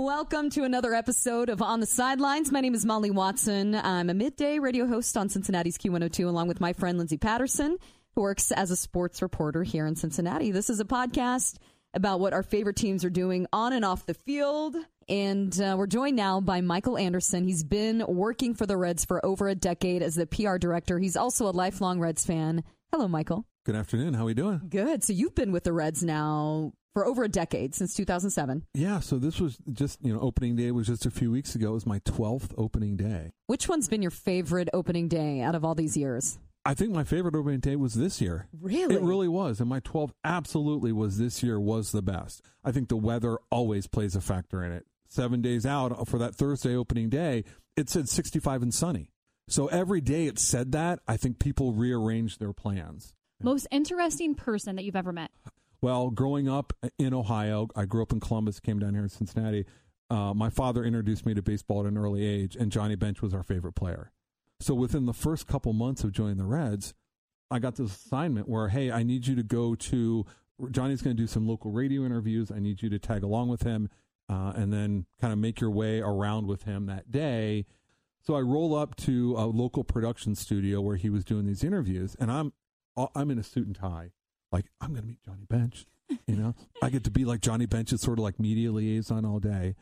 Welcome to another episode of On the Sidelines. My name is Molly Watson. I'm a midday radio host on Cincinnati's Q102, along with my friend Lindsay Patterson, who works as a sports reporter here in Cincinnati. This is a podcast about what our favorite teams are doing on and off the field. And uh, we're joined now by Michael Anderson. He's been working for the Reds for over a decade as the PR director. He's also a lifelong Reds fan. Hello, Michael. Good afternoon. How are we doing? Good. So you've been with the Reds now for over a decade since 2007. Yeah. So this was just you know opening day was just a few weeks ago. It was my 12th opening day. Which one's been your favorite opening day out of all these years? I think my favorite opening day was this year. Really? It really was. And my 12th absolutely was this year was the best. I think the weather always plays a factor in it. Seven days out for that Thursday opening day, it said 65 and sunny. So every day it said that, I think people rearranged their plans. Most interesting person that you've ever met? Well, growing up in Ohio, I grew up in Columbus, came down here in Cincinnati. Uh, my father introduced me to baseball at an early age, and Johnny Bench was our favorite player. So within the first couple months of joining the Reds, I got this assignment where, hey, I need you to go to Johnny's going to do some local radio interviews. I need you to tag along with him, uh, and then kind of make your way around with him that day. So I roll up to a local production studio where he was doing these interviews, and I'm I'm in a suit and tie, like I'm going to meet Johnny Bench. You know, I get to be like Johnny Bench's sort of like media liaison all day.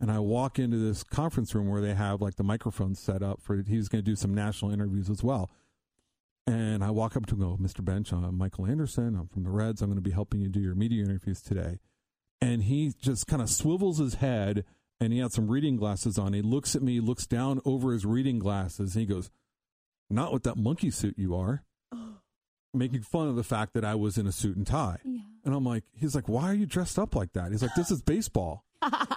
And I walk into this conference room where they have like the microphones set up for he's going to do some national interviews as well. And I walk up to him go, Mr. Bench, I'm Michael Anderson. I'm from the Reds. I'm going to be helping you do your media interviews today. And he just kind of swivels his head and he had some reading glasses on. He looks at me, looks down over his reading glasses, and he goes, Not with that monkey suit you are. Making fun of the fact that I was in a suit and tie. Yeah. And I'm like, he's like, why are you dressed up like that? He's like, this is baseball. I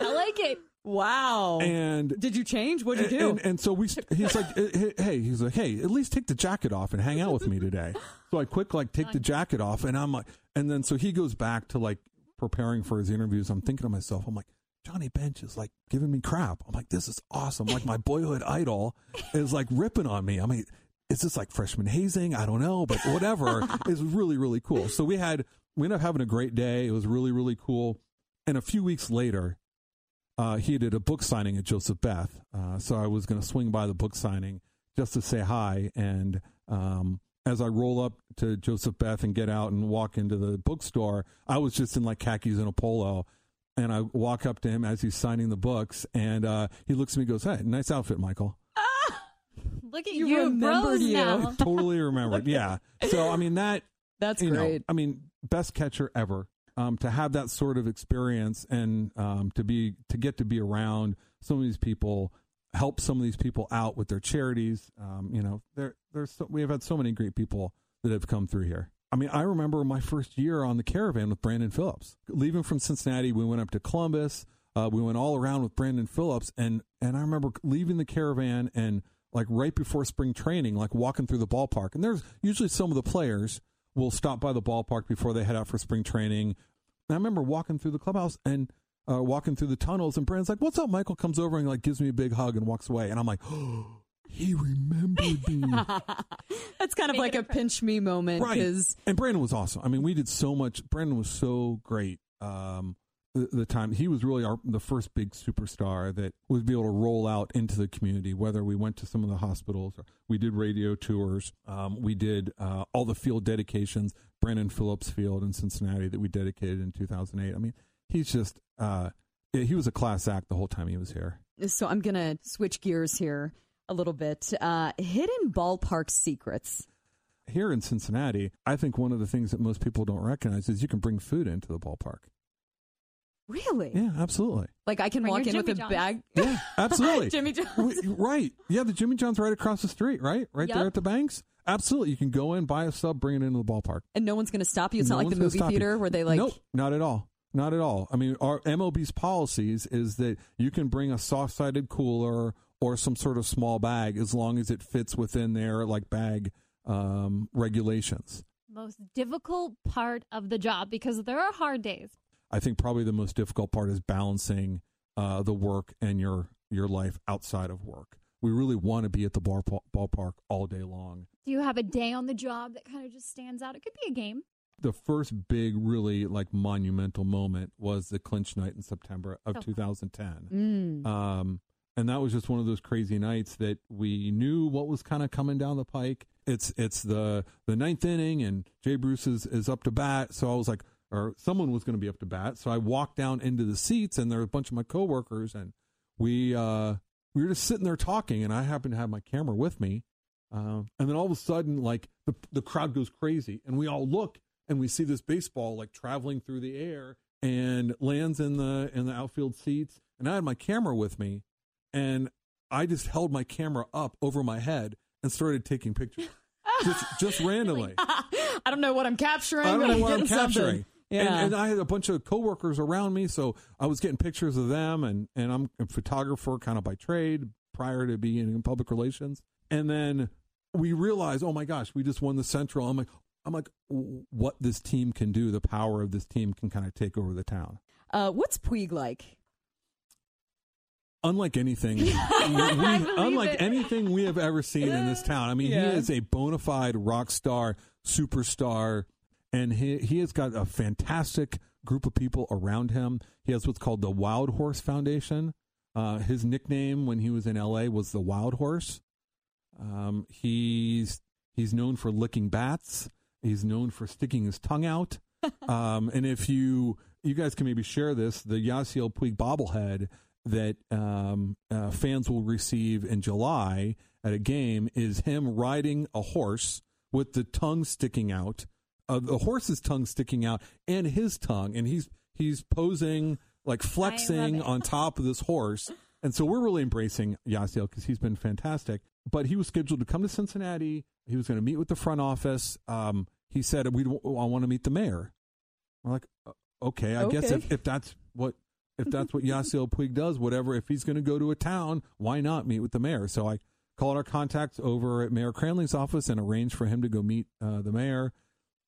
like it. Wow. And Did you change? What'd you do? and, and so we, he's like, "Eh, hey, he's like, hey, at least take the jacket off and hang out with me today. So I quick like take the jacket off, and I'm like, and then so he goes back to like preparing for his interviews. I'm thinking to myself, I'm like, Johnny Bench is like giving me crap. I'm like, this is awesome. Like my boyhood idol is like ripping on me. I mean, is this like freshman hazing? I don't know, but whatever. it's really really cool. So we had we ended up having a great day. It was really really cool. And a few weeks later, uh, he did a book signing at Joseph Beth. Uh, so I was going to swing by the book signing just to say hi. And um, as I roll up to Joseph Beth and get out and walk into the bookstore, I was just in like khakis and a polo. And I walk up to him as he's signing the books, and uh, he looks at me and goes, Hey, nice outfit, Michael. Look at You you, remembered bros you. now. totally remembered. Yeah. So, I mean, that, That's you know, great. I mean, best catcher ever. Um, to have that sort of experience and um, to be to get to be around some of these people, help some of these people out with their charities. Um, you know, there there's so, we have had so many great people that have come through here. I mean, I remember my first year on the caravan with Brandon Phillips. Leaving from Cincinnati, we went up to Columbus. Uh, we went all around with Brandon Phillips, and and I remember leaving the caravan and like right before spring training, like walking through the ballpark. And there's usually some of the players will stop by the ballpark before they head out for spring training. And I remember walking through the clubhouse and uh, walking through the tunnels, and Brandon's like, "What's up?" Michael comes over and like gives me a big hug and walks away, and I'm like, "Oh, he remembered me." That's kind of Make like a a friend. pinch me moment right. because And Brandon was awesome. I mean, we did so much. Brandon was so great. Um, the, time he was really our the first big superstar that was be able to roll out into the community. Whether we went to some of the hospitals, or we did radio tours, um, we did uh, all the field dedications. Brandon Phillips Field in Cincinnati that we dedicated in 2008. I mean, he's just uh, he was a class act the whole time he was here. so I'm gonna switch gears here a little bit. Uh, hidden ballpark secrets. Here in Cincinnati, I think one of the things that most people don't recognize is you can bring food into the ballpark. Really? Yeah, absolutely. Like I can Bring walk your in with a bag. Yeah, absolutely. Jimmy John's. W- right. Yeah, the Jimmy John's right across the street, right? Right there at the banks. Absolutely. You can go in, buy a sub, bring it into the ballpark. And no one's going to stop you. It's No not like the gonna movie stop you. theater where they like. Nope, not at all. Not at all. I mean, our MLB's policies is that you can bring a soft-sided cooler or some sort of small bag as long as it fits within their like bag um, regulations. Most difficult part of the job because there are hard days. I think probably the most difficult part is balancing uh, the work and your your life outside of work. We really want to be at the bar, ballpark all day long. Do you have a day on the job that kind of just stands out? It could be a game. the first big, really like monumental moment was the clinch night in September of Oh. 2010. Mm. Um, and that was just one of those crazy nights that we knew what was kind of coming down the pike. It's it's the the ninth inning, and Jay Bruce is, is up to bat. So I was like, or someone was going to be up to bat. So I walked down into the seats, and there were a bunch of my coworkers, and we uh, we were just sitting there talking, and I happened to have my camera with me. Um, and then all of a sudden, like the the crowd goes crazy, and we all look, and we see this baseball like traveling through the air and lands in the in the outfield seats. And I had my camera with me, and I just held my camera up over my head and started taking pictures, just just randomly. I don't know what I'm capturing. I don't know what I'm getting something. Yeah. And, and I had a bunch of coworkers around me, so I was getting pictures of them. And, and I'm a photographer kind of by trade prior to being in public relations. And then we realized, oh my gosh, we just won the Central. I'm like, I'm like, what this team can do, the power of this team can kind of take over the town. uh, what's Puig like? Unlike anything, we, unlike it. anything we have ever seen in this town. I mean, Yeah. he is a bona fide rock star, superstar, and he he has got a fantastic group of people around him. He has what's called the Wild Horse Foundation. Uh, his nickname when he was in L.A. was the Wild Horse. Um, he's he's known for licking bats. He's known for sticking his tongue out. um, and if you you guys can maybe share this, the Yasiel Puig bobblehead that um, uh, fans will receive in July at a game is him riding a horse with the tongue sticking out, uh, the horse's tongue sticking out, and his tongue, and he's he's posing like flexing on top of this horse. And so we're really embracing Yasiel because he's been fantastic. But he was scheduled to come to Cincinnati. He was going to meet with the front office. Um, he said, "We, I want to meet the mayor." We're like, "Uh, "Okay, I guess if, if that's what if that's what Yasiel Puig does, whatever. If he's going to go to a town, why not meet with the mayor?" So I called our contacts over at Mayor Cranley's office and arranged for him to go meet uh, the mayor.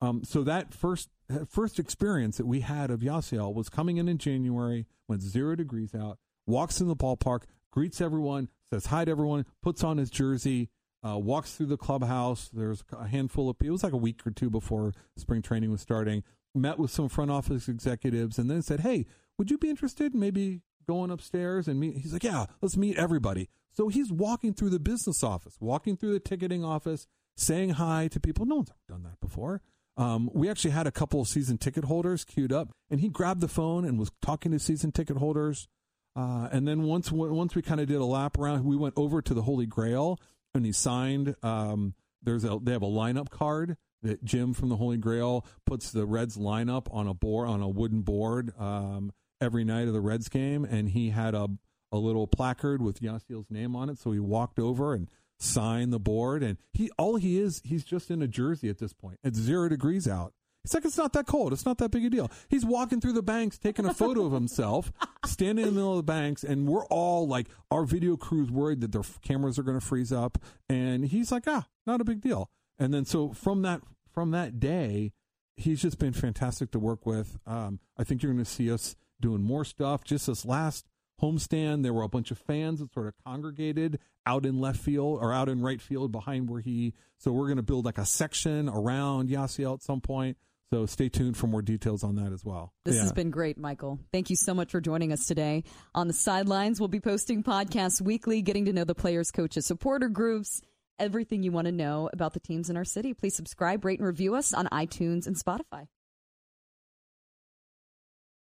Um, so that first first experience that we had of Yasiel was coming in in January when it's zero degrees out. Walks in the ballpark, greets everyone, says hi to everyone, puts on his jersey, uh, walks through the clubhouse. There's a handful of people. It was like a week or two before spring training was starting. Met with some front office executives, and then said, "Hey, would you be interested in maybe going upstairs and meet?" He's like, "Yeah, let's meet everybody." So he's walking through the business office, walking through the ticketing office, saying hi to people. No one's ever done that before. Um, we actually had a couple of season ticket holders queued up, and he grabbed the phone and was talking to season ticket holders. Uh, and then once once we kind of did a lap around, we went over to the Holy Grail, and he signed. Um, there's a they have a lineup card that Jim from the Holy Grail puts the Reds lineup on a board on a wooden board um, every night of the Reds game, and he had a a little placard with Yasiel's name on it. So he walked over and signed the board, and he all he is he's just in a jersey at this point. It's zero degrees out. It's like it's not that cold. It's not that big a deal. He's walking through the banks, taking a photo of himself, standing in the middle of the banks, and we're all like, our video crew's worried that their cameras are going to freeze up, and he's like, ah, not a big deal. And then so from that from that day, he's just been fantastic to work with. Um, I think you're going to see us doing more stuff. Just this last homestand, there were a bunch of fans that sort of congregated out in left field or out in right field behind where he. So we're going to build like a section around Yasiel at some point. So stay tuned for more details on that as well. This Yeah. has been great, Michael. Thank you so much for joining us today. On the sidelines, we'll be posting podcasts weekly, getting to know the players, coaches, supporter groups, everything you want to know about the teams in our city. Please subscribe, rate, and review us on iTunes and Spotify.